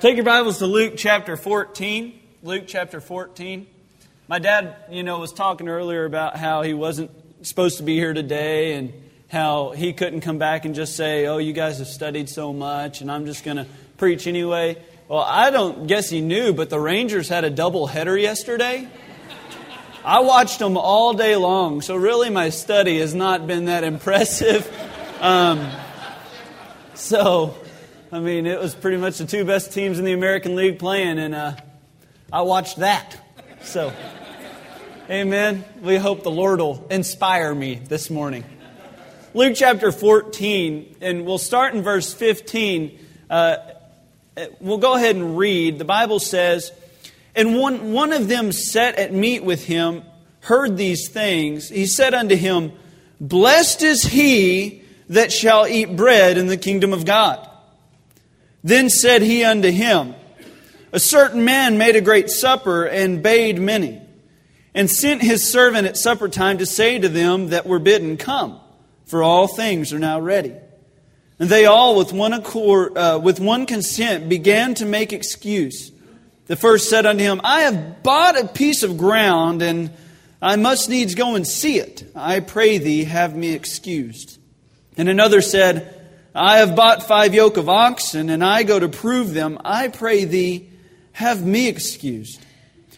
Take your Bibles to Luke chapter 14. Luke chapter 14. My dad, you know, was talking earlier about how he wasn't supposed to be here today and how he couldn't come back and just say, Oh, you guys have studied so much and I'm just going to preach anyway. Well, I don't guess he knew, but the Rangers had a double header yesterday. I watched them all day long, so really my study has not been that impressive. Um, so, I mean, it was pretty much the two best teams in the American League playing, and uh, I watched that. So, amen. We hope the Lord will inspire me this morning. Luke chapter 14, and we'll start in verse 15. Uh, we'll go ahead and read. The Bible says, And one, one of them sat at meat with him, heard these things. He said unto him, Blessed is he that shall eat bread in the kingdom of God. Then said he unto him, A certain man made a great supper and bade many, and sent his servant at supper time to say to them that were bidden, Come, for all things are now ready. And they all, with one accord, uh, with one consent, began to make excuse. The first said unto him, I have bought a piece of ground, and I must needs go and see it. I pray thee, have me excused. And another said, I have bought five yoke of oxen, and I go to prove them. I pray thee, have me excused.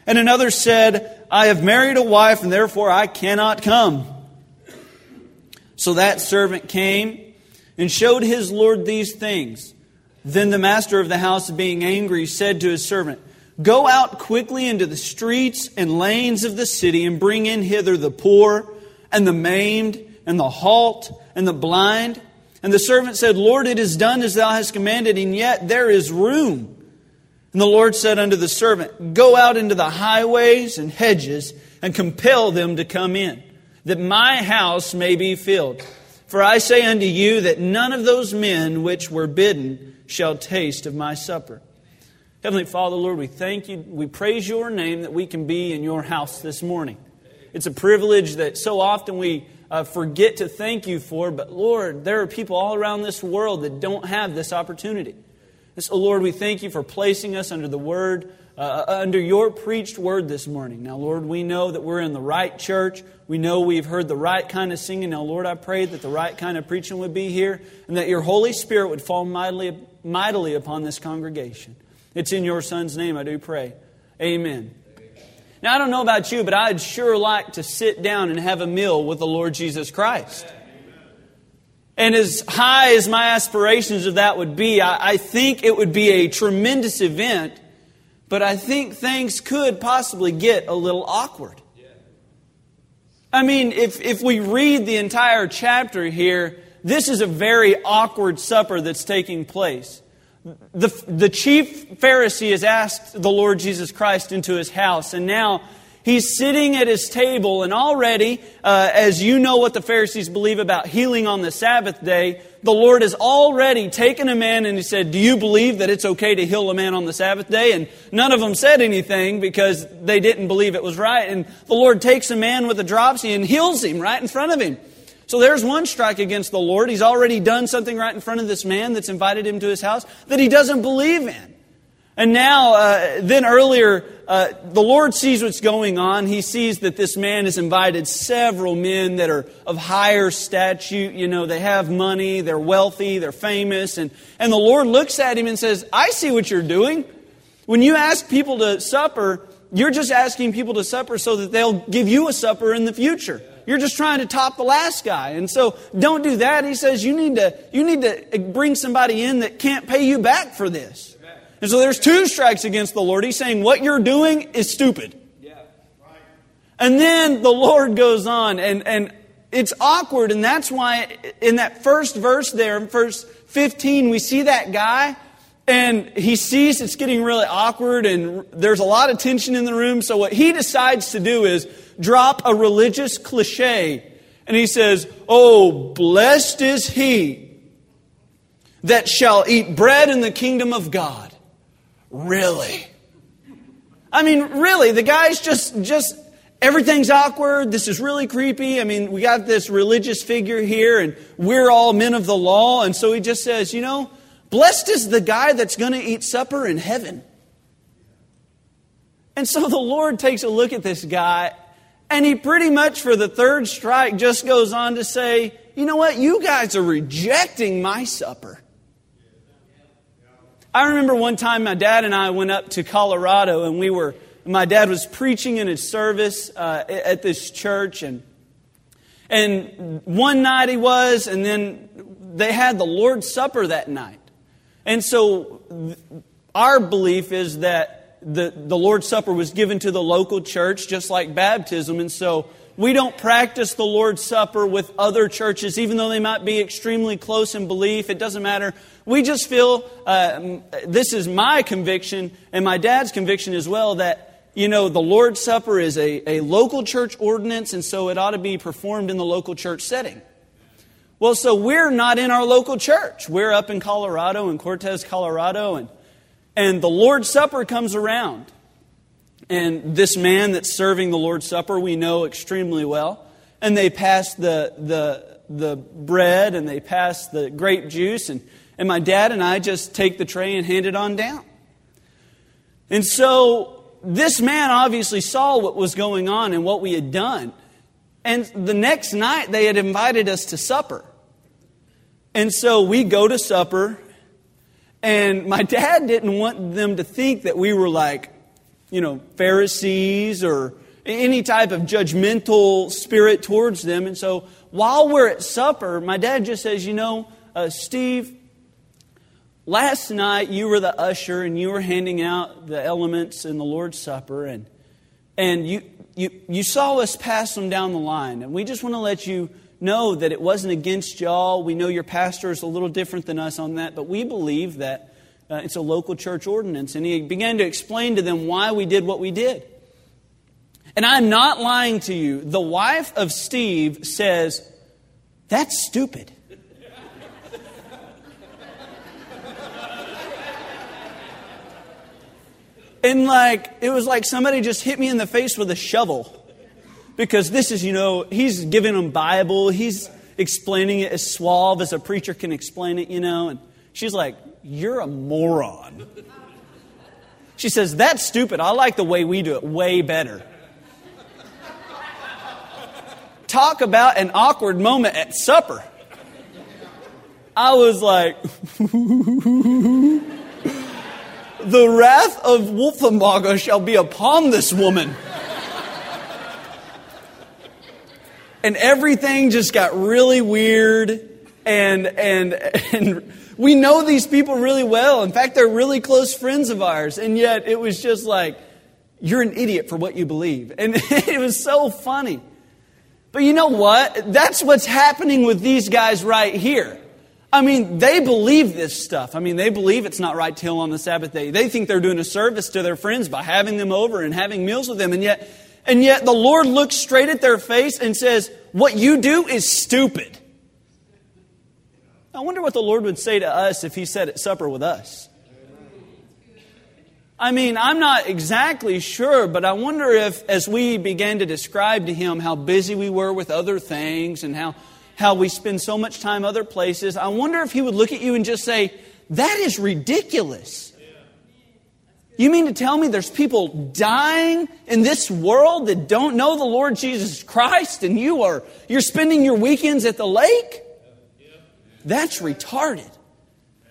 And another said, I have married a wife, and therefore I cannot come. So that servant came and showed his Lord these things. Then the master of the house, being angry, said to his servant, Go out quickly into the streets and lanes of the city, and bring in hither the poor, and the maimed, and the halt, and the blind. And the servant said, Lord, it is done as thou hast commanded, and yet there is room. And the Lord said unto the servant, Go out into the highways and hedges, and compel them to come in, that my house may be filled. For I say unto you that none of those men which were bidden shall taste of my supper. Heavenly Father, Lord, we thank you. We praise your name that we can be in your house this morning. It's a privilege that so often we uh, forget to thank you for. But Lord, there are people all around this world that don't have this opportunity. And so, Lord, we thank you for placing us under the word, uh, under your preached word this morning. Now, Lord, we know that we're in the right church. We know we've heard the right kind of singing. Now, Lord, I pray that the right kind of preaching would be here and that your Holy Spirit would fall mightily, mightily upon this congregation. It's in your Son's name I do pray. Amen. Now, I don't know about you, but I'd sure like to sit down and have a meal with the Lord Jesus Christ. And as high as my aspirations of that would be, I, I, think it would be a tremendous event, but I think things could possibly get a little awkward. I mean, if, if we read the entire chapter here, this is a very awkward supper that's taking place. The, the chief Pharisee has asked the Lord Jesus Christ into his house, and now he's sitting at his table, and already, uh, as you know what the Pharisees believe about healing on the Sabbath day, the Lord has already taken a man and he said, Do you believe that it's okay to heal a man on the Sabbath day? And none of them said anything because they didn't believe it was right. And the Lord takes a man with a dropsy and heals him right in front of him. So there's one strike against the Lord. He's already done something right in front of this man that's invited him to his house that he doesn't believe in. And now, uh, then earlier, uh, the Lord sees what's going on. He sees that this man has invited several men that are of higher statute. You know, they have money, they're wealthy, they're famous. And, and the Lord looks at him and says, I see what you're doing. When you ask people to supper, you're just asking people to supper so that they'll give you a supper in the future. You're just trying to top the last guy. And so don't do that. He says you need to, you need to bring somebody in that can't pay you back for this. And so there's two strikes against the Lord. He's saying what you're doing is stupid. And then the Lord goes on and, and it's awkward. And that's why in that first verse there, in verse 15, we see that guy and he sees it's getting really awkward and there's a lot of tension in the room. So what he decides to do is drop a religious cliche. And he says, Oh, blessed is he that shall eat bread in the kingdom of God. Really? I mean, really, the guy's just, just, everything's awkward. This is really creepy. I mean, we got this religious figure here, and we're all men of the law. And so he just says, you know, Blessed is the guy that's going to eat supper in heaven. And so the Lord takes a look at this guy, and he pretty much, for the third strike, just goes on to say, You know what? You guys are rejecting my supper. I remember one time my dad and I went up to Colorado, and we were, my dad was preaching in his service uh, at this church, and and one night he was, and then they had the Lord's Supper that night. And so our belief is that the, the Lord's Supper was given to the local church just like baptism. And so we don't practice the Lord's Supper with other churches, even though they might be extremely close in belief. It doesn't matter. We just feel, uh, this is my conviction and my dad's conviction as well, that you know, the Lord's Supper is a, a local church ordinance, and so it ought to be performed in the local church setting. Well, so we're not in our local church. We're up in Colorado, in Cortez, Colorado, and, and the Lord's Supper comes around. And this man that's serving the Lord's Supper, we know extremely well. And they pass the, the, the bread and they pass the grape juice, and, and my dad and I just take the tray and hand it on down. And so this man obviously saw what was going on and what we had done. And the next night, they had invited us to supper. And so we go to supper, and my dad didn't want them to think that we were like, you know, Pharisees or any type of judgmental spirit towards them. And so while we're at supper, my dad just says, you know, uh, Steve, Last night you were the usher and you were handing out the elements in the Lord's Supper, and, and you, you, you saw us pass them down the line. And we just want to let you know that it wasn't against y'all. We know your pastor is a little different than us on that, but we believe that uh, it's a local church ordinance. And he began to explain to them why we did what we did. And I'm not lying to you. The wife of Steve says, That's stupid. And like, it was like somebody just hit me in the face with a shovel. Because this is, you know, he's giving them Bible, he's explaining it as suave as a preacher can explain it, you know. And she's like, You're a moron. She says, That's stupid. I like the way we do it way better. Talk about an awkward moment at supper. I was like, the wrath of Wolfenbarger shall be upon this woman. And everything just got really weird and and and we know these people really well. In fact, they're really close friends of ours. And yet it was just like you're an idiot for what you believe. And it was so funny. But you know what? That's what's happening with these guys right here. I mean, they believe this stuff. I mean, they believe it's not right to heal on the Sabbath day. They think they're doing a service to their friends by having them over and having meals with them. And yet, and yet the Lord looks straight at their face and says, What you do is stupid. I wonder what the Lord would say to us if He sat at supper with us. I mean, I'm not exactly sure, but I wonder if, as we began to describe to Him how busy we were with other things and how how we spend so much time other places. I wonder if he would look at you and just say, That is ridiculous. You mean to tell me there's people dying in this world that don't know the Lord Jesus Christ and you are you're spending your weekends at the lake? That's retarded.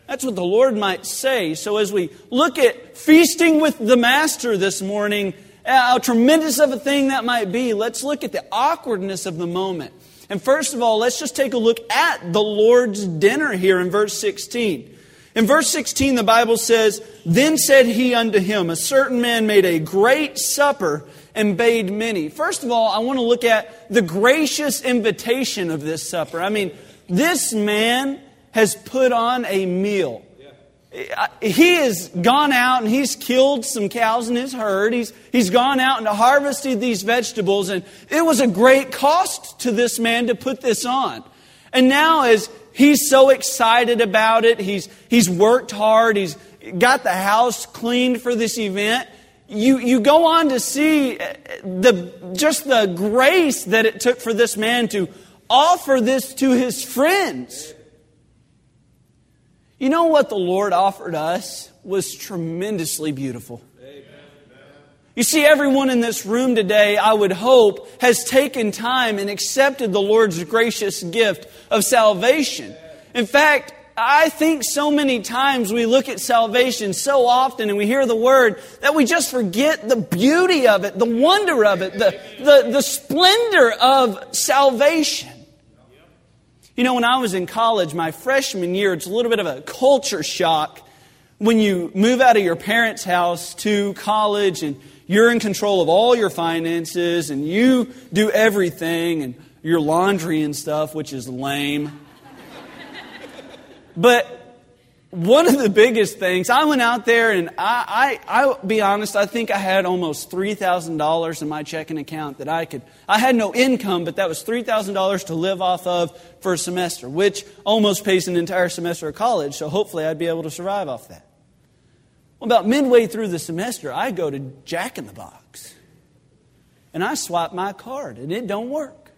That's what the Lord might say. So as we look at feasting with the master this morning, uh, how tremendous of a thing that might be, let's look at the awkwardness of the moment. And first of all, let's just take a look at the Lord's dinner here in verse 16. In verse 16, the Bible says, Then said he unto him, A certain man made a great supper and bade many. First of all, I want to look at the gracious invitation of this supper. I mean, this man has put on a meal he has gone out and he's killed some cows in his herd. He's, he's gone out and harvested these vegetables, and it was a great cost to this man to put this on. And now, as he's so excited about it, he's, he's worked hard, he's got the house cleaned for this event. You, you go on to see uh, the, just the grace that it took for this man to offer this to his friends. You know what the Lord offered us was tremendously beautiful. You see, everyone in this room today, I would hope, has taken time and accepted the Lord's gracious gift of salvation. In fact, I think so many times we look at salvation so often and we hear the word that we just forget the beauty of it, the wonder of it, the, the, the splendor of salvation. You know, when I was in college, my freshman year, it's a little bit of a culture shock when you move out of your parents' house to college and you're in control of all your finances and you do everything and your laundry and stuff, which is lame. but one of the biggest things, I went out there and I, I, I'll be honest, I think I had almost $3,000 in my checking account that I could, I had no income, but that was $3,000 to live off of for a semester, which almost pays an entire semester of college, so hopefully I'd be able to survive off that. Well, about midway through the semester, I go to Jack in the Box and I swipe my card and it don't work.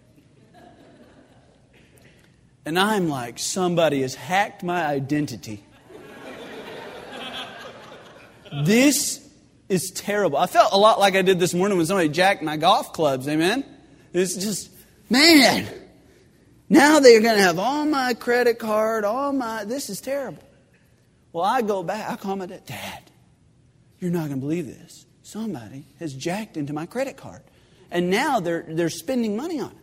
And I'm like, somebody has hacked my identity. This is terrible. I felt a lot like I did this morning when somebody jacked my golf clubs, amen? It's just, man, now they're going to have all my credit card, all my, this is terrible. Well, I go back, I call my dad, Dad, you're not going to believe this. Somebody has jacked into my credit card. And now they're, they're spending money on it.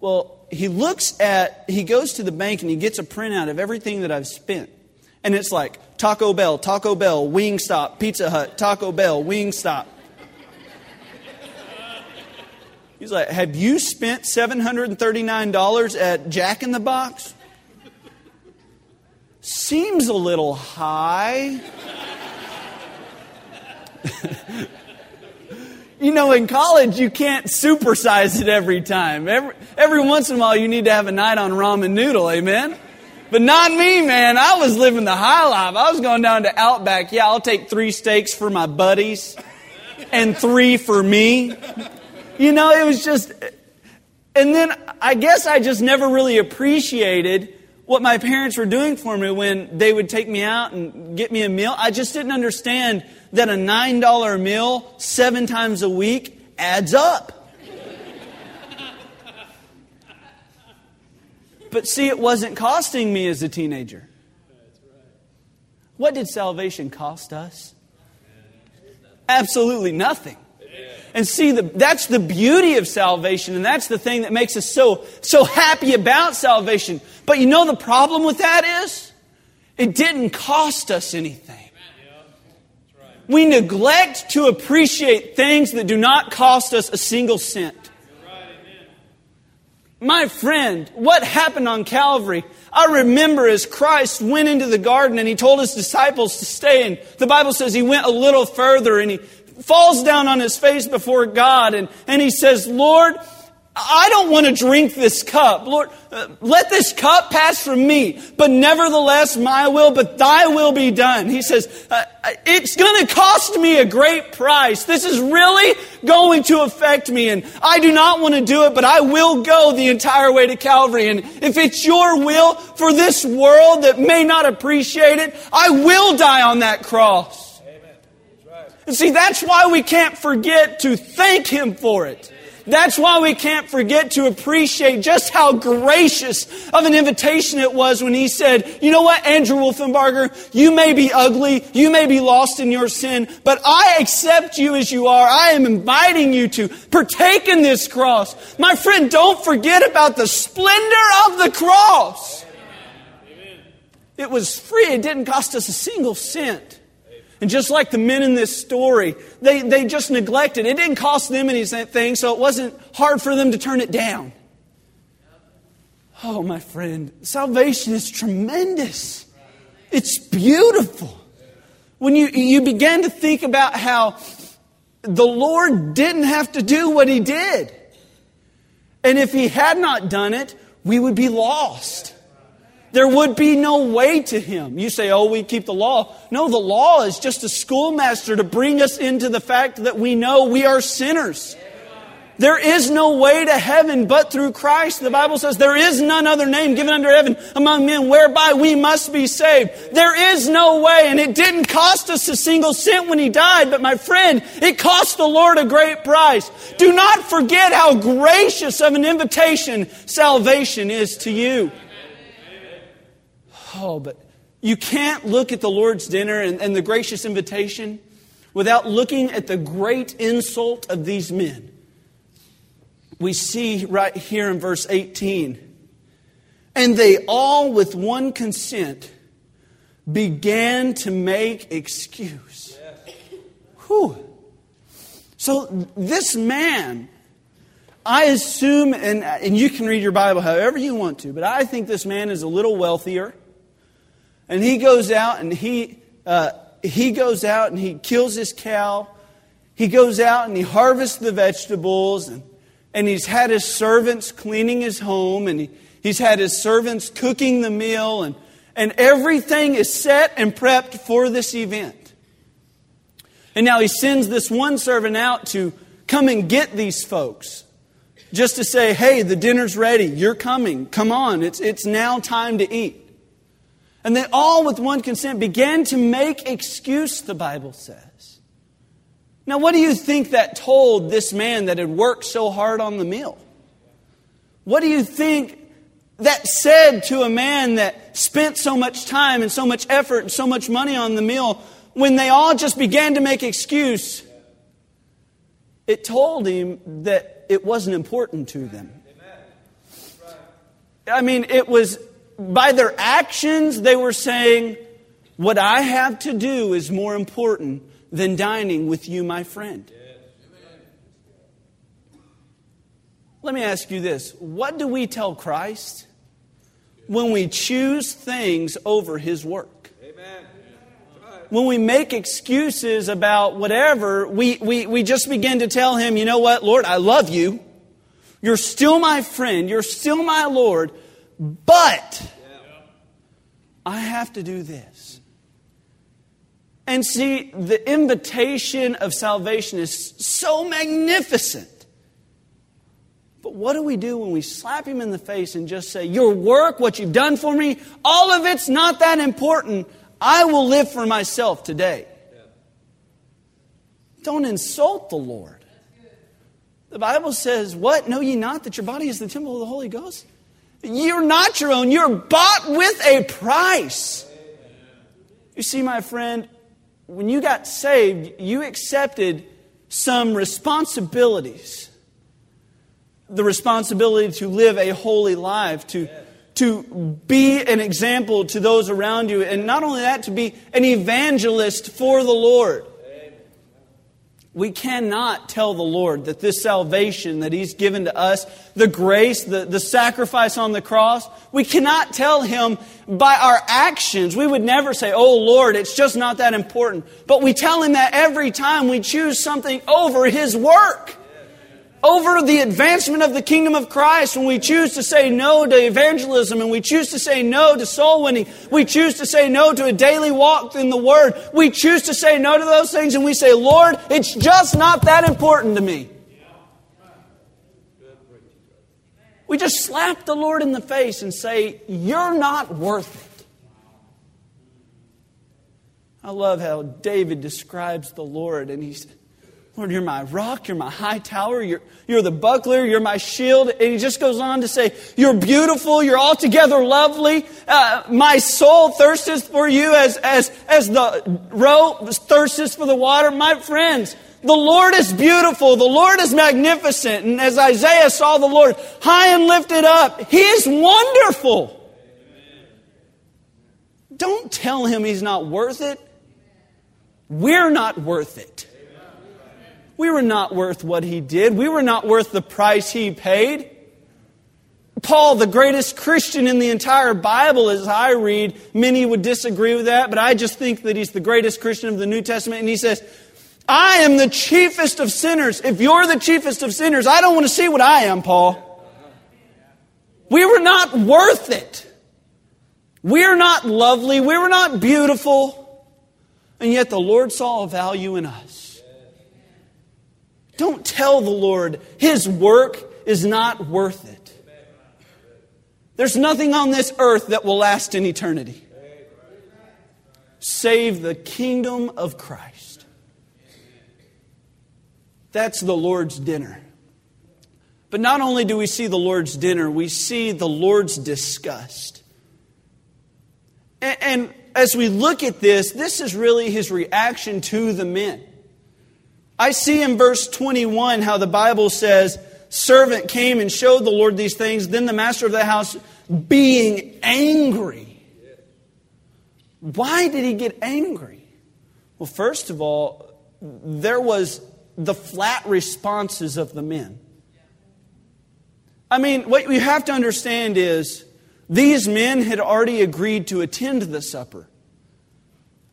Well, he looks at, he goes to the bank and he gets a printout of everything that I've spent. And it's like Taco Bell, Taco Bell, Wingstop, Pizza Hut, Taco Bell, Wingstop. He's like, Have you spent $739 at Jack in the Box? Seems a little high. you know, in college, you can't supersize it every time. Every, every once in a while, you need to have a night on ramen noodle, amen? But not me, man. I was living the high life. I was going down to Outback. Yeah, I'll take three steaks for my buddies and three for me. You know, it was just. And then I guess I just never really appreciated what my parents were doing for me when they would take me out and get me a meal. I just didn't understand that a $9 meal seven times a week adds up. But see, it wasn't costing me as a teenager. What did salvation cost us? Absolutely nothing. And see, the, that's the beauty of salvation, and that's the thing that makes us so, so happy about salvation. But you know the problem with that is? It didn't cost us anything. We neglect to appreciate things that do not cost us a single cent. My friend, what happened on Calvary? I remember as Christ went into the garden and he told his disciples to stay. And the Bible says he went a little further and he falls down on his face before God and, and he says, Lord, I don't want to drink this cup. Lord, uh, let this cup pass from me, but nevertheless my will, but thy will be done. He says, uh, it's going to cost me a great price. This is really going to affect me and I do not want to do it, but I will go the entire way to Calvary. And if it's your will for this world that may not appreciate it, I will die on that cross. And see, that's why we can't forget to thank Him for it. That's why we can't forget to appreciate just how gracious of an invitation it was when he said, you know what, Andrew Wolfenbarger, you may be ugly, you may be lost in your sin, but I accept you as you are. I am inviting you to partake in this cross. My friend, don't forget about the splendor of the cross. It was free. It didn't cost us a single cent. And just like the men in this story, they, they just neglected. It didn't cost them anything, so it wasn't hard for them to turn it down. Oh, my friend, salvation is tremendous. It's beautiful. When you, you begin to think about how the Lord didn't have to do what He did. And if He had not done it, we would be lost. There would be no way to him. You say, oh, we keep the law. No, the law is just a schoolmaster to bring us into the fact that we know we are sinners. There is no way to heaven but through Christ. The Bible says there is none other name given under heaven among men whereby we must be saved. There is no way, and it didn't cost us a single cent when he died, but my friend, it cost the Lord a great price. Do not forget how gracious of an invitation salvation is to you. Oh, but you can't look at the Lord's dinner and, and the gracious invitation without looking at the great insult of these men. We see right here in verse 18. And they all, with one consent, began to make excuse. Whew. So this man, I assume, and, and you can read your Bible however you want to, but I think this man is a little wealthier. And he goes out and he, uh, he goes out and he kills his cow. He goes out and he harvests the vegetables and, and he's had his servants cleaning his home and he, he's had his servants cooking the meal and, and everything is set and prepped for this event. And now he sends this one servant out to come and get these folks. Just to say, hey, the dinner's ready. You're coming. Come on. It's, it's now time to eat. And they all, with one consent, began to make excuse, the Bible says. Now, what do you think that told this man that had worked so hard on the meal? What do you think that said to a man that spent so much time and so much effort and so much money on the meal when they all just began to make excuse? It told him that it wasn't important to them. I mean, it was by their actions, they were saying, What I have to do is more important than dining with you, my friend. Let me ask you this What do we tell Christ when we choose things over his work? When we make excuses about whatever, we, we, we just begin to tell him, you know what, Lord, I love you. You're still my friend. You're still my Lord. But I have to do this. And see, the invitation of salvation is so magnificent. But what do we do when we slap him in the face and just say, Your work, what you've done for me, all of it's not that important. I will live for myself today. Don't insult the Lord. The Bible says, What? Know ye not that your body is the temple of the Holy Ghost? You're not your own. You're bought with a price. You see, my friend, when you got saved, you accepted some responsibilities. The responsibility to live a holy life, to, to be an example to those around you, and not only that, to be an evangelist for the Lord. We cannot tell the Lord that this salvation that He's given to us, the grace, the, the sacrifice on the cross, we cannot tell Him by our actions. We would never say, Oh Lord, it's just not that important. But we tell Him that every time we choose something over His work over the advancement of the kingdom of Christ, when we choose to say no to evangelism and we choose to say no to soul winning, we choose to say no to a daily walk in the Word, we choose to say no to those things and we say, Lord, it's just not that important to me. We just slap the Lord in the face and say, You're not worth it. I love how David describes the Lord and he said, Lord, you're my rock, you're my high tower, you're, you're the buckler, you're my shield. And he just goes on to say, You're beautiful, you're altogether lovely. Uh, my soul thirsteth for you as, as, as the roe thirsteth for the water. My friends, the Lord is beautiful, the Lord is magnificent. And as Isaiah saw the Lord high and lifted up, he is wonderful. Don't tell him he's not worth it. We're not worth it. We were not worth what he did. We were not worth the price he paid. Paul, the greatest Christian in the entire Bible, as I read, many would disagree with that, but I just think that he's the greatest Christian of the New Testament. And he says, I am the chiefest of sinners. If you're the chiefest of sinners, I don't want to see what I am, Paul. We were not worth it. We're not lovely. We were not beautiful. And yet the Lord saw a value in us. Don't tell the Lord his work is not worth it. There's nothing on this earth that will last in eternity. Save the kingdom of Christ. That's the Lord's dinner. But not only do we see the Lord's dinner, we see the Lord's disgust. And, as we look at this, this is really his reaction to the men. I see in verse 21 how the Bible says, Servant came and showed the Lord these things. Then the master of the house, being angry. Why did he get angry? Well, first of all, there was the flat responses of the men. I mean, what you have to understand is these men had already agreed to attend the supper.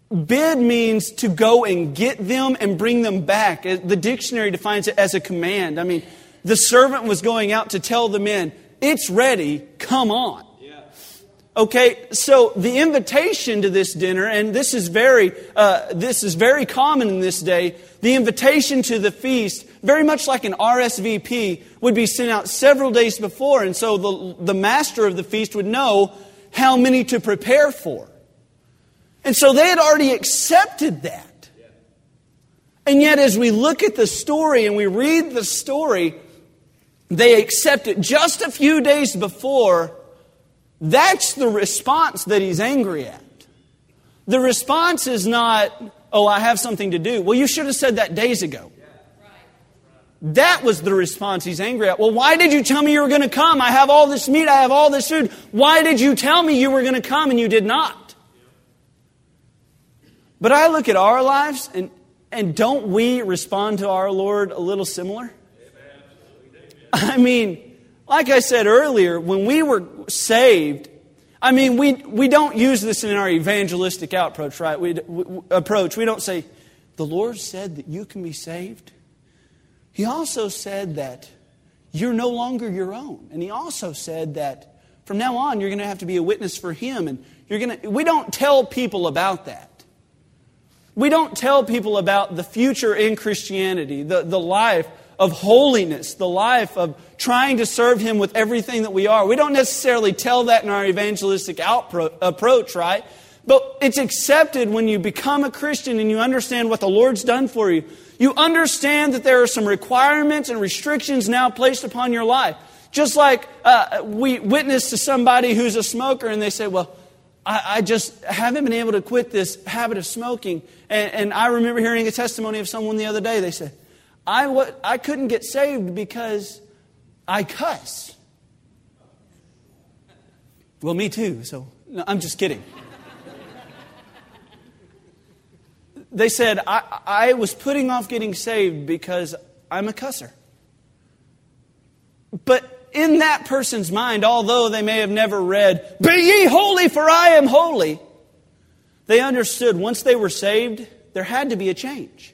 Bid means to go and get them and bring them back. The dictionary defines it as a command. I mean, the servant was going out to tell the men, It's ready, come on. Yeah. Okay, so the invitation to this dinner, and this is very, uh, this is very common in this day. The invitation to the feast, very much like an RSVP, would be sent out several days before, and so the, the master of the feast would know how many to prepare for. And so they had already accepted that. And yet, as we look at the story and we read the story, they accept it just a few days before that's the response that he's angry at. The response is not, oh, I have something to do. Well, you should have said that days ago. That was the response he's angry at. Well, why did you tell me you were going to come? I have all this meat, I have all this food. Why did you tell me you were going to come and you did not? But I look at our lives, and, and don't we respond to our Lord a little similar? I mean, like I said earlier, when we were saved, I mean, we, we don't use this in our evangelistic approach, right? We, we, approach. We don't say, the Lord said that you can be saved. He also said that you're no longer your own. And He also said that from now on, you're going to have to be a witness for Him. And you're going to, we don't tell people about that. We don't tell people about the future in Christianity, the, the life of holiness, the life of trying to serve Him with everything that we are. We don't necessarily tell that in our evangelistic approach, right? But it's accepted when you become a Christian and you understand what the Lord's done for you. You understand that there are some requirements and restrictions now placed upon your life. Just like uh, we witness to somebody who's a smoker and they say, Well, I, I, just haven't been able to quit this habit of smoking. And, and I remember hearing a testimony of someone the other day. They said, I, I couldn't get saved because I cuss. Well, me too, so no, I'm just kidding. they said, I, I was putting off getting saved because I'm a cusser. But in that person's mind, although they may have never read, Be ye holy, for I am holy, they understood once they were saved, there had to be a change.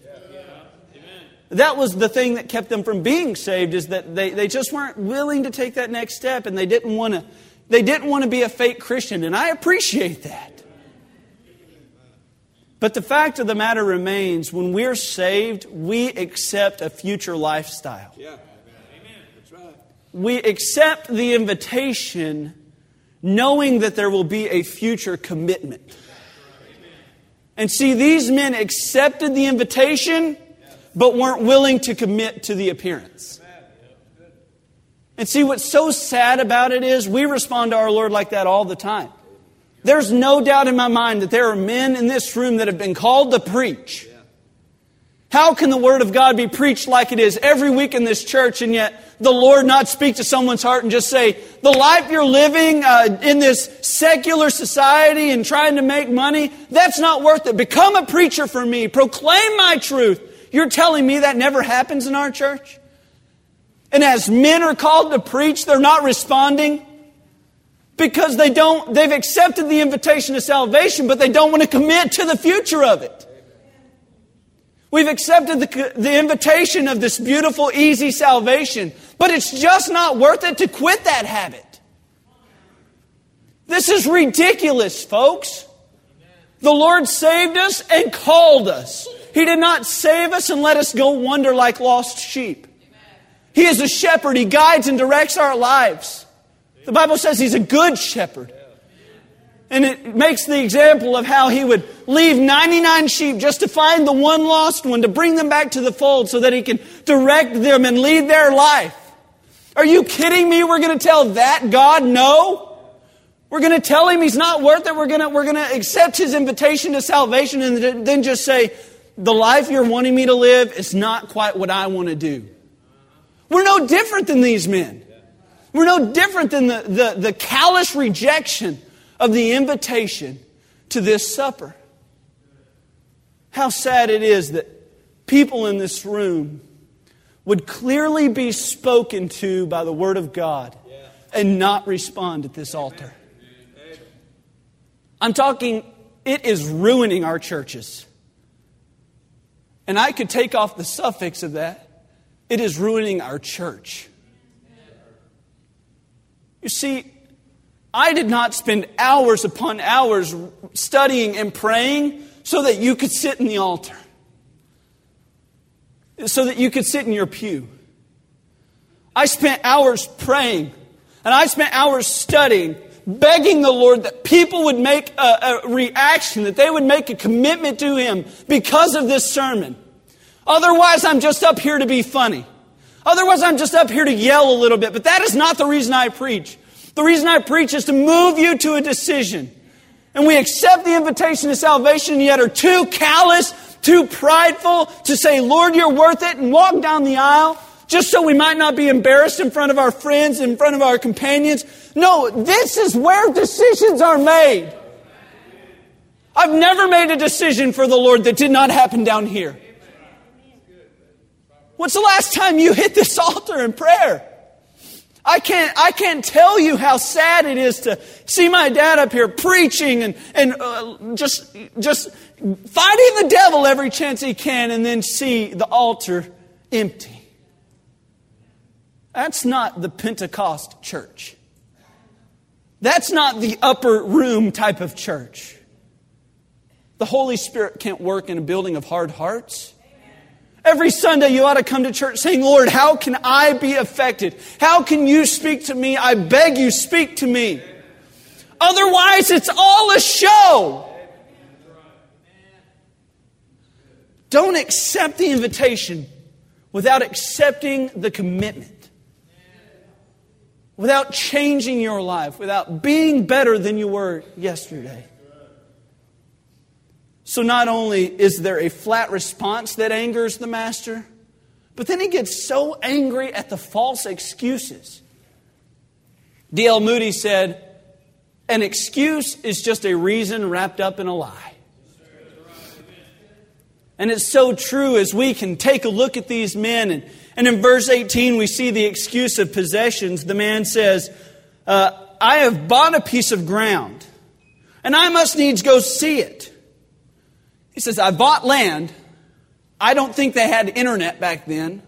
That was the thing that kept them from being saved is that they, they just weren't willing to take that next step and they didn't want to they didn't want to be a fake christian and i appreciate that. But the fact of the matter remains when we're saved we accept a future lifestyle. Yeah. We accept the invitation knowing that there will be a future commitment and see these men accepted the invitation but weren't willing to commit to the appearance. And see, what's so sad about it is we respond to our Lord like that all the time. There's no doubt in my mind that there are men in this room that have been called to preach. How can the Word of God be preached like it is every week in this church and yet the Lord not speak to someone's heart and just say, the life you're living uh, in this secular society and trying to make money, that's not worth it. Become a preacher for me. Proclaim my truth. You're telling me that never happens in our church? And as men are called to preach, they're not responding because they don't, they've accepted the invitation to salvation, but they don't want to commit to the future of it. We've accepted the, the invitation of this beautiful, easy salvation, but it's just not worth it to quit that habit. This is ridiculous, folks. The Lord saved us and called us. He did not save us and let us go wander like lost sheep. He is a shepherd. He guides and directs our lives. The Bible says He's a good shepherd. And it makes the example of how he would leave 99 sheep just to find the one lost one, to bring them back to the fold so that he can direct them and lead their life. Are you kidding me? We're going to tell that God no? We're going to tell him he's not worth it. We're going to, we're going to accept his invitation to salvation and then just say, the life you're wanting me to live is not quite what I want to do. We're no different than these men. We're no different than the, the, the callous rejection of the invitation to this supper. How sad it is that people in this room would clearly be spoken to by the Word of God and not respond at this altar. I'm talking, it is ruining our churches. And I could take off the suffix of that. It is ruining our church. You see, I did not spend hours upon hours studying and praying so that you could sit in the altar, so that you could sit in your pew. I spent hours praying and I spent hours studying, begging the Lord that people would make a, a reaction, that they would make a commitment to Him because of this sermon. Otherwise, I'm just up here to be funny. Otherwise, I'm just up here to yell a little bit, but that is not the reason I preach. The reason I preach is to move you to a decision. And we accept the invitation to salvation, yet are too callous, too prideful to say, Lord, you're worth it, and walk down the aisle just so we might not be embarrassed in front of our friends, in front of our companions. No, this is where decisions are made. I've never made a decision for the Lord that did not happen down here. What's the last time you hit this altar in prayer? I can't, I can't tell you how sad it is to see my dad up here preaching and, and uh, just, just fighting the devil every chance he can and then see the altar empty. That's not the Pentecost church. That's not the upper room type of church. The Holy Spirit can't work in a building of hard hearts. Every Sunday you ought to come to church saying, Lord, how can I be affected? How can you speak to me? I beg you, speak to me. Otherwise, it's all a show. Don't accept the invitation without accepting the commitment, without changing your life, without being better than you were yesterday. So not only is there a flat response that angers the master, but then he gets so angry at the false excuses. D.L. Moody said, An excuse is just a reason wrapped up in a lie. And it's so true as we can take a look at these men. And, and in verse 18, we see the excuse of possessions. The man says, uh, I have bought a piece of ground, and I must needs go see it. He says, I bought land. I don't think they had internet back then.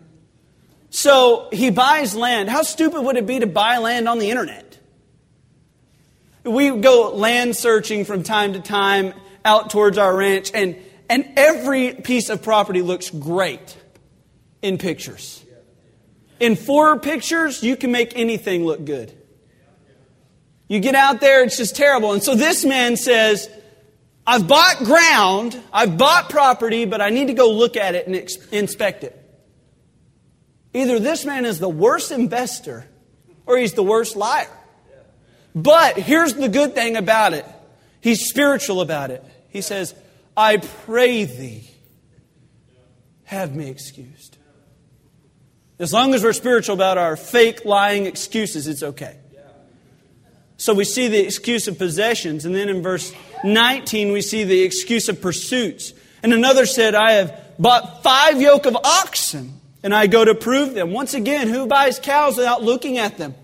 So he buys land. How stupid would it be to buy land on the internet? We go land searching from time to time out towards our ranch, and, and every piece of property looks great in pictures. In four pictures, you can make anything look good. You get out there, it's just terrible. And so this man says, I've bought ground, I've bought property, but I need to go look at it and ex- inspect it. Either this man is the worst investor or he's the worst liar. But here's the good thing about it he's spiritual about it. He says, I pray thee, have me excused. As long as we're spiritual about our fake lying excuses, it's okay. So we see the excuse of possessions, and then in verse 19, we see the excuse of pursuits. And another said, I have bought five yoke of oxen, and I go to prove them. Once again, who buys cows without looking at them?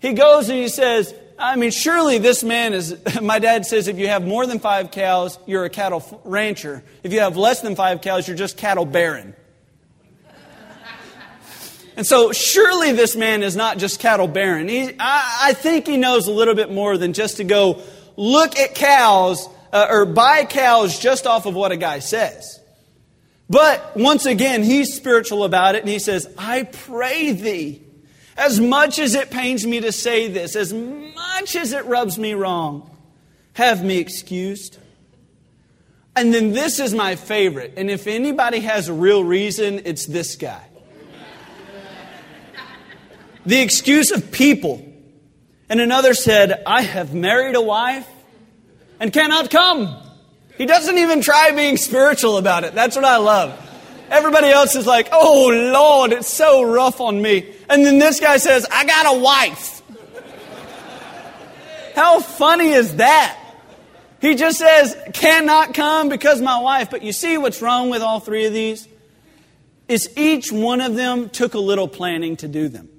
He goes and he says, I mean, surely this man is. My dad says if you have more than five cows, you're a cattle rancher. If you have less than five cows, you're just cattle baron. And so, surely this man is not just cattle baron. He, I, I think he knows a little bit more than just to go look at cows uh, or buy cows just off of what a guy says. But once again, he's spiritual about it and he says, I pray thee, as much as it pains me to say this, as much as it rubs me wrong, have me excused. And then this is my favorite. And if anybody has a real reason, it's this guy. The excuse of people. And another said, I have married a wife and cannot come. He doesn't even try being spiritual about it. That's what I love. Everybody else is like, oh Lord, it's so rough on me. And then this guy says, I got a wife. How funny is that? He just says, cannot come because my wife. But you see what's wrong with all three of these? Is each one of them took a little planning to do them.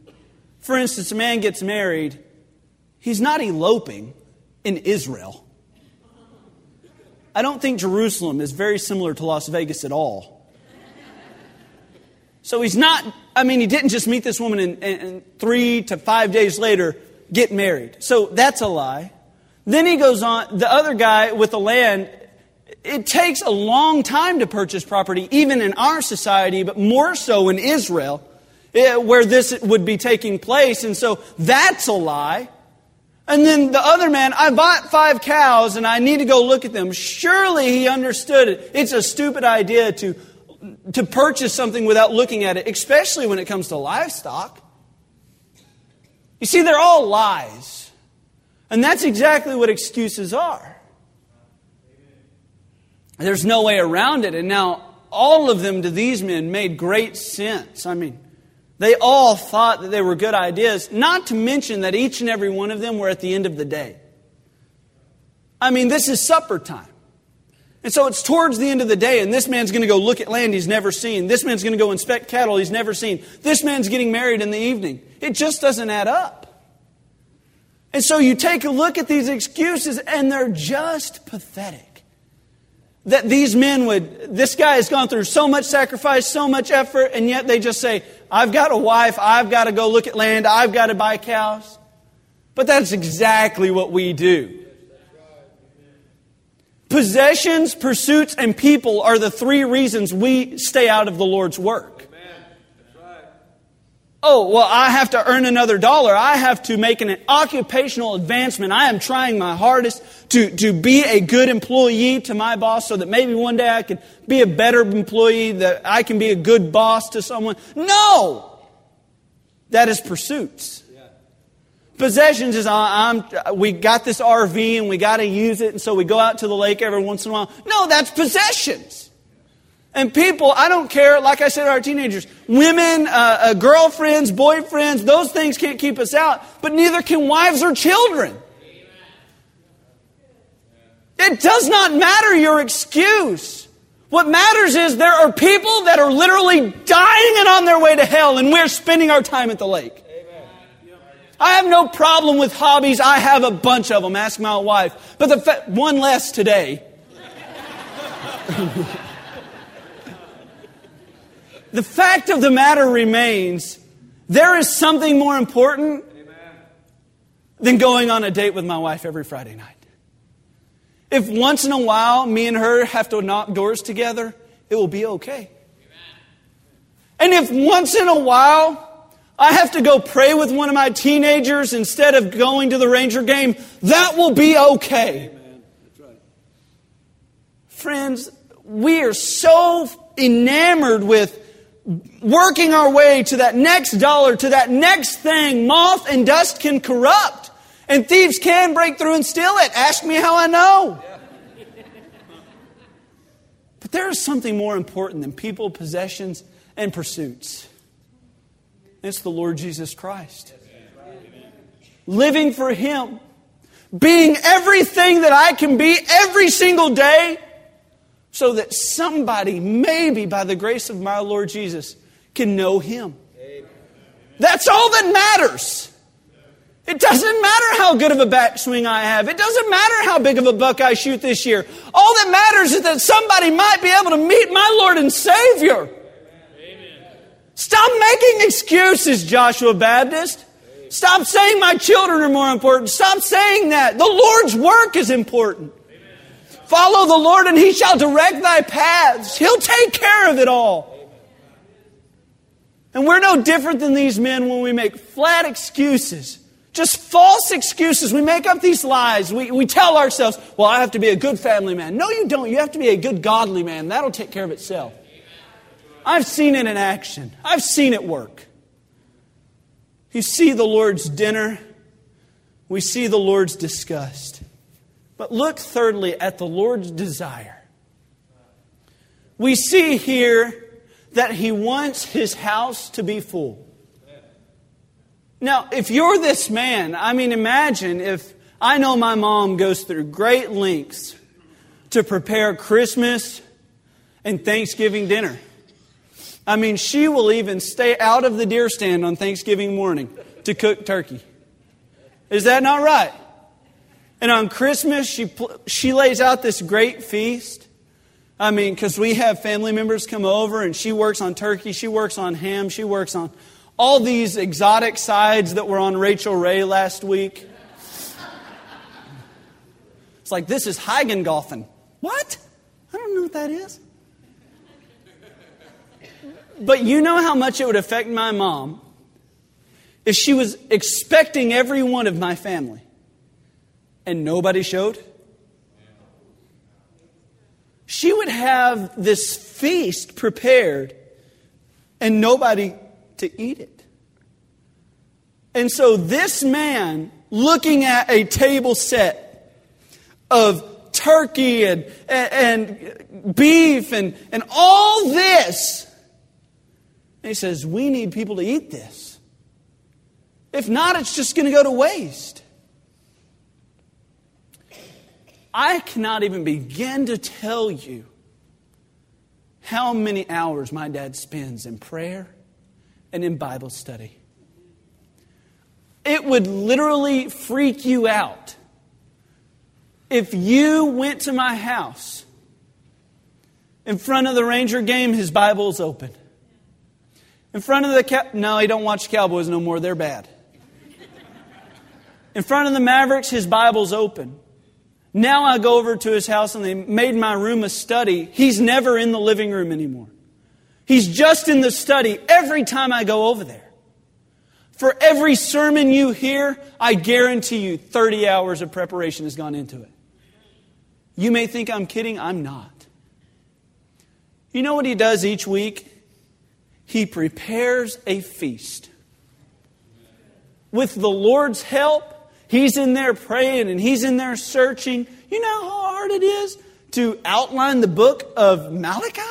For instance, a man gets married, he's not eloping in Israel. I don't think Jerusalem is very similar to Las Vegas at all. So he's not, I mean, he didn't just meet this woman and, and three to five days later get married. So that's a lie. Then he goes on, the other guy with the land, it takes a long time to purchase property, even in our society, but more so in Israel, Eh, where this would be taking place. And so that's a lie. And then the other man, I bought five cows and I need to go look at them. Surely he understood it. It's a stupid idea to, to purchase something without looking at it, especially when it comes to livestock. You see, they're all lies. And that's exactly what excuses are. There's no way around it. And now, all of them to these men made great sense. I mean, they all thought that they were good ideas, not to mention that each and every one of them were at the end of the day. I mean, this is supper time. And so it's towards the end of the day, and this man's going to go look at land he's never seen. This man's going to go inspect cattle he's never seen. This man's getting married in the evening. It just doesn't add up. And so you take a look at these excuses, and they're just pathetic. That these men would, this guy has gone through so much sacrifice, so much effort, and yet they just say, I've got a wife, I've got to go look at land, I've got to buy cows. But that's exactly what we do. Possessions, pursuits, and people are the three reasons we stay out of the Lord's work. Oh, well, I have to earn another dollar. I have to make an occupational advancement. I am trying my hardest to, to be a good employee to my boss so that maybe one day I can be a better employee, that I can be a good boss to someone. No! That is pursuits. Possessions is, I'm, we got this RV and we got to use it, and so we go out to the lake every once in a while. No, that's possessions. And people, I don't care, like I said our teenagers, women, uh, uh, girlfriends, boyfriends, those things can't keep us out, but neither can wives or children. It does not matter your excuse. What matters is there are people that are literally dying and on their way to hell, and we're spending our time at the lake. I have no problem with hobbies. I have a bunch of them. Ask my wife. But the fa- one less today. The fact of the matter remains there is something more important than going on a date with my wife every Friday night. If once in a while me and her have to knock doors together, it will be okay. And if once in a while I have to go pray with one of my teenagers instead of going to the Ranger game, that will be okay. Friends, we are so enamored with working our way to that next dollar, to that next thing, moth and dust can corrupt. And thieves can break through and steal it. Ask me how I know. But there is something more important than people, possessions, and pursuits. It's the Lord Jesus Christ. Living for Him. Being everything that I can be every single day so that somebody, maybe by the grace of my Lord Jesus, can know Him. That's all that matters. It doesn't matter how good of a backswing I have. It doesn't matter how big of a buck I shoot this year. All that matters is that somebody might be able to meet my Lord and Savior. Stop making excuses, Joshua Baptist. Stop saying my children are more important. Stop saying that. The Lord's work is important. Follow the Lord and he shall direct thy paths. He'll take care of it all. And we're no different than these men when we make flat excuses. Just false excuses. We make up these lies. We, we tell ourselves, well, I have to be a good family man. No, you don't. You have to be a good godly man. That'll take care of itself. I've seen it in action, I've seen it work. You see the Lord's dinner, we see the Lord's disgust. But look thirdly at the Lord's desire. We see here that he wants his house to be full. Now, if you're this man, I mean, imagine if I know my mom goes through great lengths to prepare Christmas and Thanksgiving dinner. I mean, she will even stay out of the deer stand on Thanksgiving morning to cook turkey. Is that not right? And on Christmas, she, she lays out this great feast. I mean, because we have family members come over and she works on turkey, she works on ham, she works on all these exotic sides that were on Rachael Ray last week. It's like, this is Heigengolfen. What? I don't know what that is. But you know how much it would affect my mom if she was expecting every one of my family and nobody showed? She would have this feast prepared and nobody to eat it. And so this man, looking at a table set of turkey and, and, and beef and, and all this, he says, We need people to eat this. If not, it's just going to go to waste. I cannot even begin to tell you how many hours my dad spends in prayer and in Bible study. It would literally freak you out if you went to my house in front of the Ranger game, his Bible's open. In front of the Cow- no, he don't watch Cowboys no more. They're bad. In front of the Mavericks, his Bible's open. Now I go over to his house and they made my room a study. He's never in the living room anymore. He's just in the study every time I go over there. For every sermon you hear, I guarantee you 30 hours of preparation has gone into it. You may think I'm kidding, I'm not. You know what he does each week? He prepares a feast. With the Lord's help, He's in there praying and he's in there searching. You know how hard it is to outline the book of Malachi?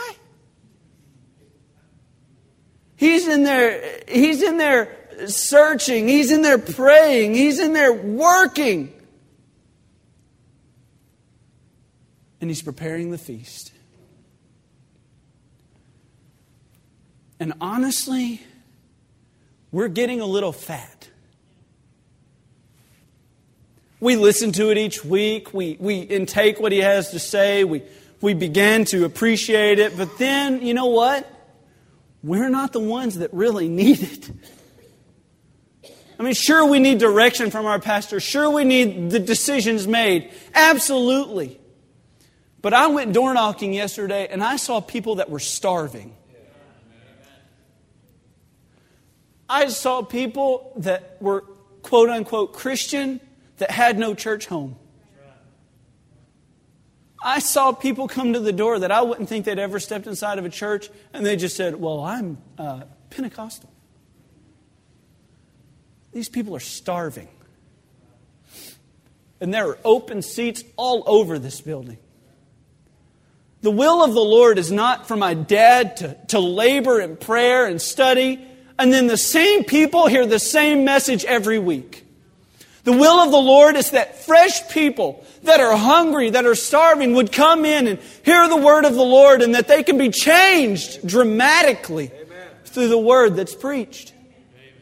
He's in there, he's in there searching, he's in there praying, he's in there working. And he's preparing the feast. And honestly, we're getting a little fat. We listen to it each week. We, we intake what he has to say. We, we begin to appreciate it. But then, you know what? We're not the ones that really need it. I mean, sure, we need direction from our pastor. Sure, we need the decisions made. Absolutely. But I went door knocking yesterday and I saw people that were starving. I saw people that were quote unquote Christian that had no church home. I saw people come to the door that I wouldn't think they'd ever stepped inside of a church, and they just said, Well, I'm uh, Pentecostal. These people are starving. And there are open seats all over this building. The will of the Lord is not for my dad to, to labor in prayer and study, and then the same people hear the same message every week. The will of the Lord is that fresh people that are hungry, that are starving, would come in and hear the word of the Lord and that they can be changed dramatically Amen. through the word that's preached. Amen.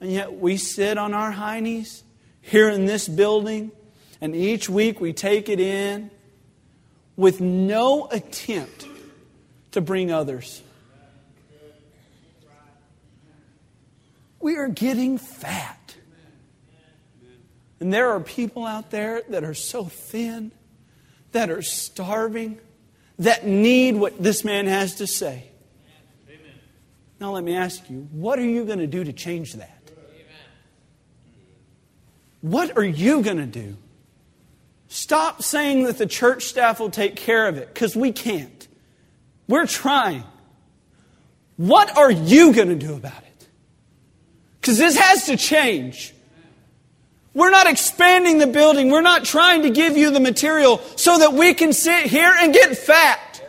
And yet we sit on our high knees here in this building, and each week we take it in with no attempt to bring others. We are getting fat. And there are people out there that are so thin that are starving, that need what this man has to say. Amen. Now, let me ask you what are you going to do to change that? What are you going to do? Stop saying that the church staff will take care of it, because we can't. We're trying. What are you going to do about it? Because this has to change. We're not expanding the building. We're not trying to give you the material so that we can sit here and get fat.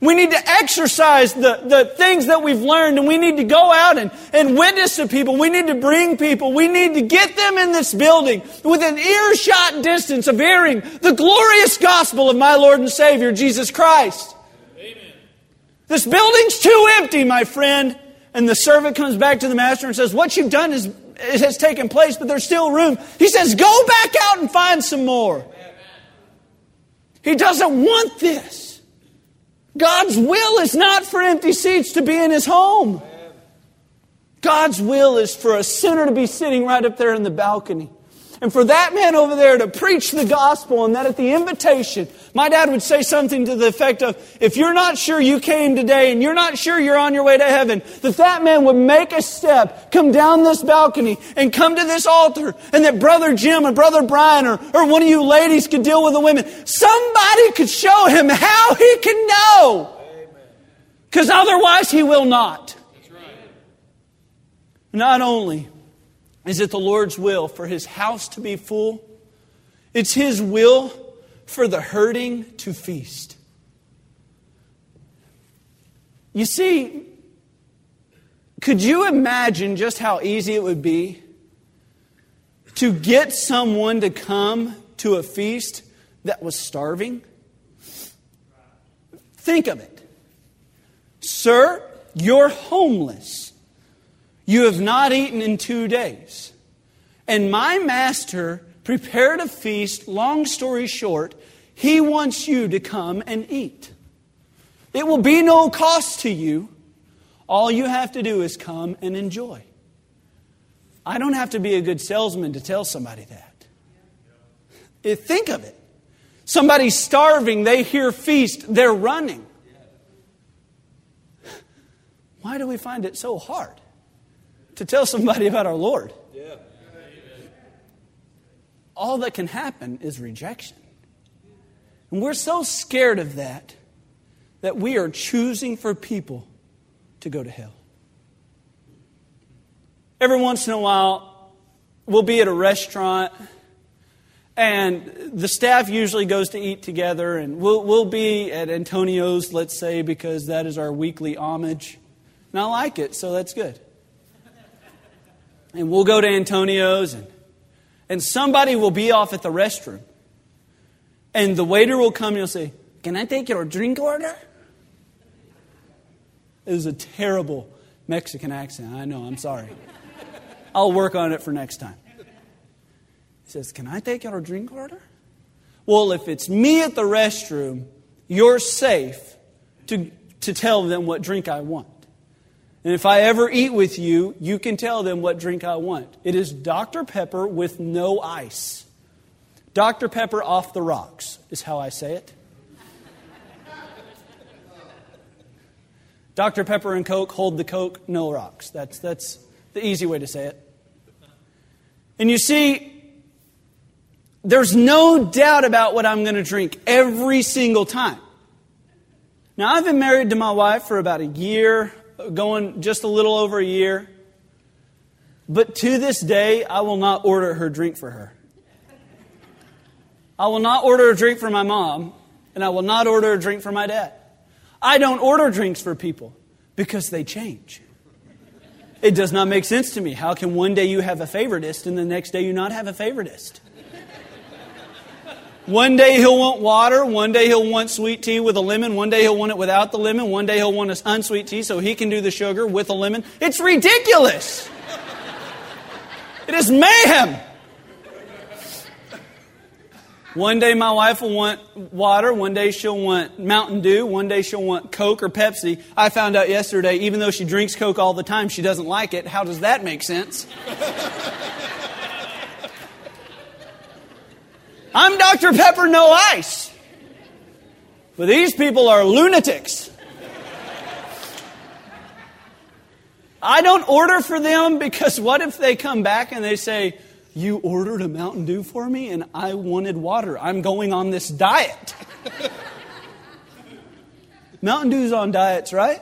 We need to exercise the, the things that we've learned and we need to go out and, and witness to people. We need to bring people. We need to get them in this building within earshot distance of hearing the glorious gospel of my Lord and Savior, Jesus Christ. Amen. This building's too empty, my friend. And the servant comes back to the master and says, What you've done is, has taken place, but there's still room. He says, Go back out and find some more. He doesn't want this. God's will is not for empty seats to be in his home. God's will is for a sinner to be sitting right up there in the balcony. And for that man over there to preach the gospel and that at the invitation, my dad would say something to the effect of, if you're not sure you came today and you're not sure you're on your way to heaven, that that man would make a step, come down this balcony and come to this altar and that brother Jim or brother Brian or, or one of you ladies could deal with the women. Somebody could show him how he can know. Because otherwise he will not. Not only is it the Lord's will for his house to be full? It's his will for the hurting to feast. You see, could you imagine just how easy it would be to get someone to come to a feast that was starving? Think of it. Sir, you're homeless. You have not eaten in two days. And my master prepared a feast. Long story short, he wants you to come and eat. It will be no cost to you. All you have to do is come and enjoy. I don't have to be a good salesman to tell somebody that. Think of it. Somebody's starving, they hear feast, they're running. Why do we find it so hard? To tell somebody about our Lord. Yeah. All that can happen is rejection. And we're so scared of that that we are choosing for people to go to hell. Every once in a while, we'll be at a restaurant and the staff usually goes to eat together, and we'll, we'll be at Antonio's, let's say, because that is our weekly homage. And I like it, so that's good and we'll go to Antonio's, and, and somebody will be off at the restroom. And the waiter will come and he'll say, Can I take your drink order? It was a terrible Mexican accent. I know, I'm sorry. I'll work on it for next time. He says, Can I take your drink order? Well, if it's me at the restroom, you're safe to, to tell them what drink I want. And if I ever eat with you, you can tell them what drink I want. It is Dr. Pepper with no ice. Dr. Pepper off the rocks is how I say it. Dr. Pepper and Coke hold the Coke, no rocks. That's, that's the easy way to say it. And you see, there's no doubt about what I'm going to drink every single time. Now, I've been married to my wife for about a year, going just a little over a year. But to this day, I will not order her drink for her. I will not order a drink for my mom, and I will not order a drink for my dad. I don't order drinks for people because they change. It does not make sense to me. How can one day you have a favoritist and the next day you not have a favoritist? One day he'll want water. One day he'll want sweet tea with a lemon. One day he'll want it without the lemon. One day he'll want an unsweet tea so he can do the sugar with a lemon. It's ridiculous. It is mayhem. One day my wife will want water. One day she'll want Mountain Dew. One day she'll want Coke or Pepsi. I found out yesterday, even though she drinks Coke all the time, she doesn't like it. How does that make sense? I'm Dr. Pepper, no ice. But these people are lunatics. I don't order for them because what if they come back and they say, You ordered a Mountain Dew for me and I wanted water. I'm going on this diet. Mountain Dew's on diets, right?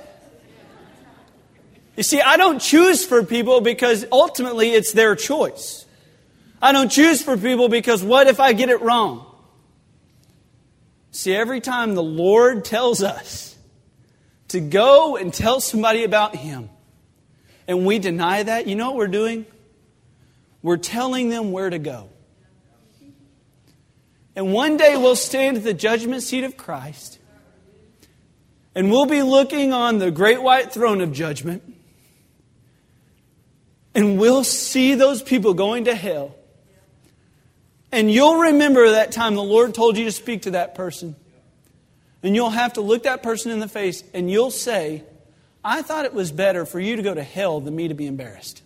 You see, I don't choose for people because ultimately it's their choice. I don't choose for people because what if I get it wrong? See, every time the Lord tells us to go and tell somebody about Him, and we deny that, you know what we're doing? We're telling them where to go. And one day we'll stand at the judgment seat of Christ, and we'll be looking on the great white throne of judgment, and we'll see those people going to hell. And you'll remember that time the Lord told you to speak to that person. And you'll have to look that person in the face and you'll say, I thought it was better for you to go to hell than me to be embarrassed.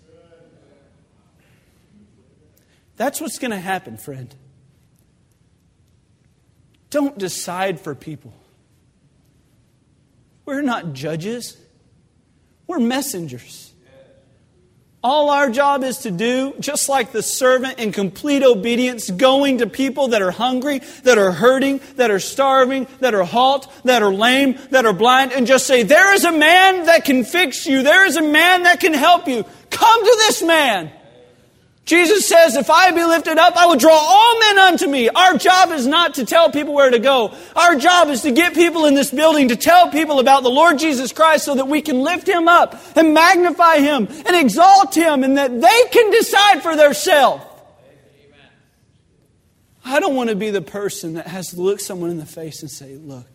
That's what's going to happen, friend. Don't decide for people. We're not judges, we're messengers. All our job is to do, just like the servant in complete obedience, going to people that are hungry, that are hurting, that are starving, that are halt, that are lame, that are blind, and just say, There is a man that can fix you. There is a man that can help you. Come to this man. Jesus says, if I be lifted up, I will draw all men unto me. Our job is not to tell people where to go. Our job is to get people in this building to tell people about the Lord Jesus Christ so that we can lift him up and magnify him and exalt him and that they can decide for themselves. I don't want to be the person that has to look someone in the face and say, look,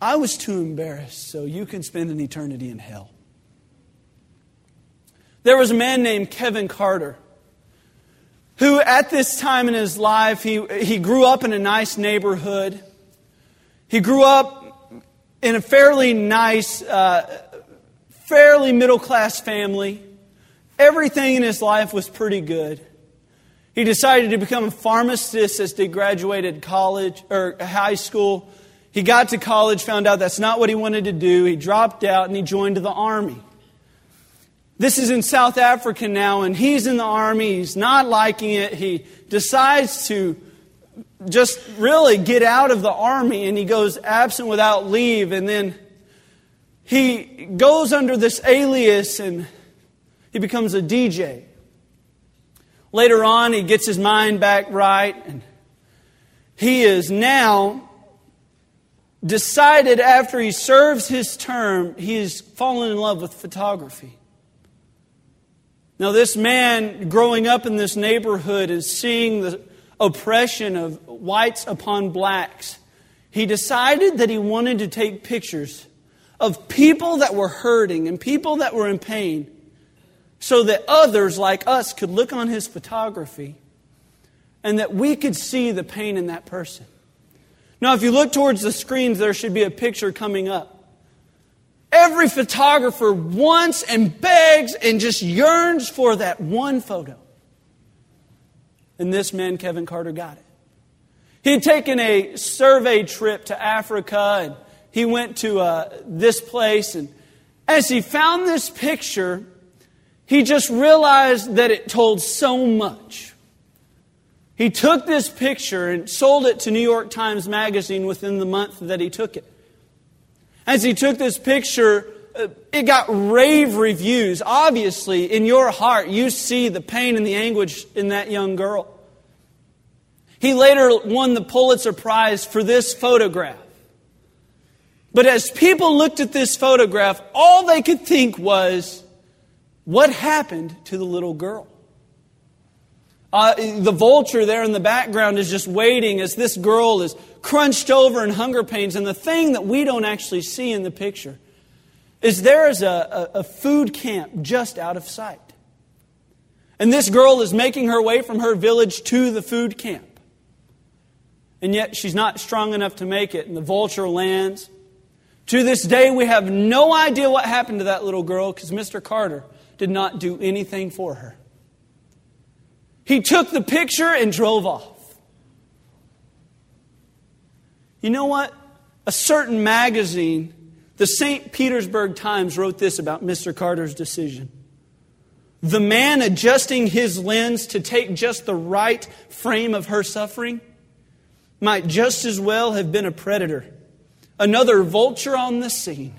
I was too embarrassed so you can spend an eternity in hell. There was a man named Kevin Carter who, at this time in his life, he, he grew up in a nice neighborhood. He grew up in a fairly nice, uh, fairly middle class family. Everything in his life was pretty good. He decided to become a pharmacist as he graduated college or high school. He got to college, found out that's not what he wanted to do. He dropped out and he joined the army. This is in South Africa now, and he's in the army. He's not liking it. He decides to just really get out of the army, and he goes absent without leave. And then he goes under this alias and he becomes a DJ. Later on, he gets his mind back right, and he is now decided after he serves his term, he's fallen in love with photography. Now, this man growing up in this neighborhood is seeing the oppression of whites upon blacks. He decided that he wanted to take pictures of people that were hurting and people that were in pain so that others like us could look on his photography and that we could see the pain in that person. Now, if you look towards the screens, there should be a picture coming up. Every photographer wants and begs and just yearns for that one photo. And this man, Kevin Carter, got it. He had taken a survey trip to Africa and he went to uh, this place. And as he found this picture, he just realized that it told so much. He took this picture and sold it to New York Times Magazine within the month that he took it. As he took this picture, uh, it got rave reviews. Obviously, in your heart, you see the pain and the anguish in that young girl. He later won the Pulitzer Prize for this photograph. But as people looked at this photograph, all they could think was, what happened to the little girl? Uh, the vulture there in the background is just waiting as this girl is crunched over in hunger pains. And the thing that we don't actually see in the picture is there is a, a, a food camp just out of sight. And this girl is making her way from her village to the food camp. And yet she's not strong enough to make it, and the vulture lands. To this day, we have no idea what happened to that little girl because Mr. Carter did not do anything for her. He took the picture and drove off. You know what? A certain magazine, the St. Petersburg Times, wrote this about Mr. Carter's decision. The man adjusting his lens to take just the right frame of her suffering might just as well have been a predator, another vulture on the scene.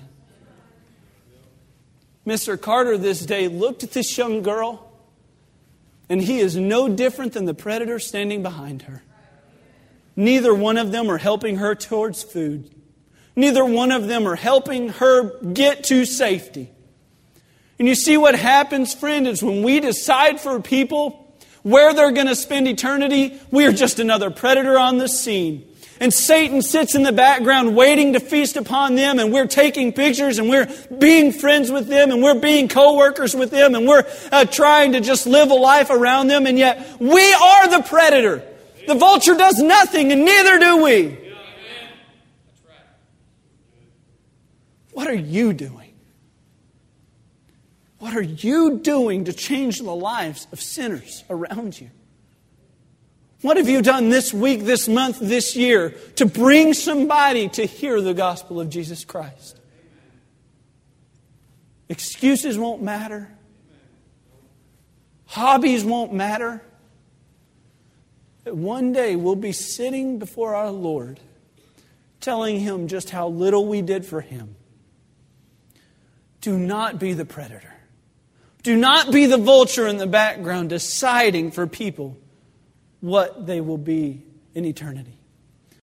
Mr. Carter this day looked at this young girl, and he is no different than the predator standing behind her. Neither one of them are helping her towards food. Neither one of them are helping her get to safety. And you see what happens, friend, is when we decide for people where they're going to spend eternity, we are just another predator on the scene. And Satan sits in the background waiting to feast upon them, and we're taking pictures, and we're being friends with them, and we're being co workers with them, and we're uh, trying to just live a life around them, and yet we are the predator. The vulture does nothing, and neither do we. What are you doing? What are you doing to change the lives of sinners around you? What have you done this week, this month, this year to bring somebody to hear the gospel of Jesus Christ? Excuses won't matter. Hobbies won't matter. One day we'll be sitting before our Lord telling Him just how little we did for Him. Do not be the predator. Do not be the vulture in the background deciding for people what they will be in eternity.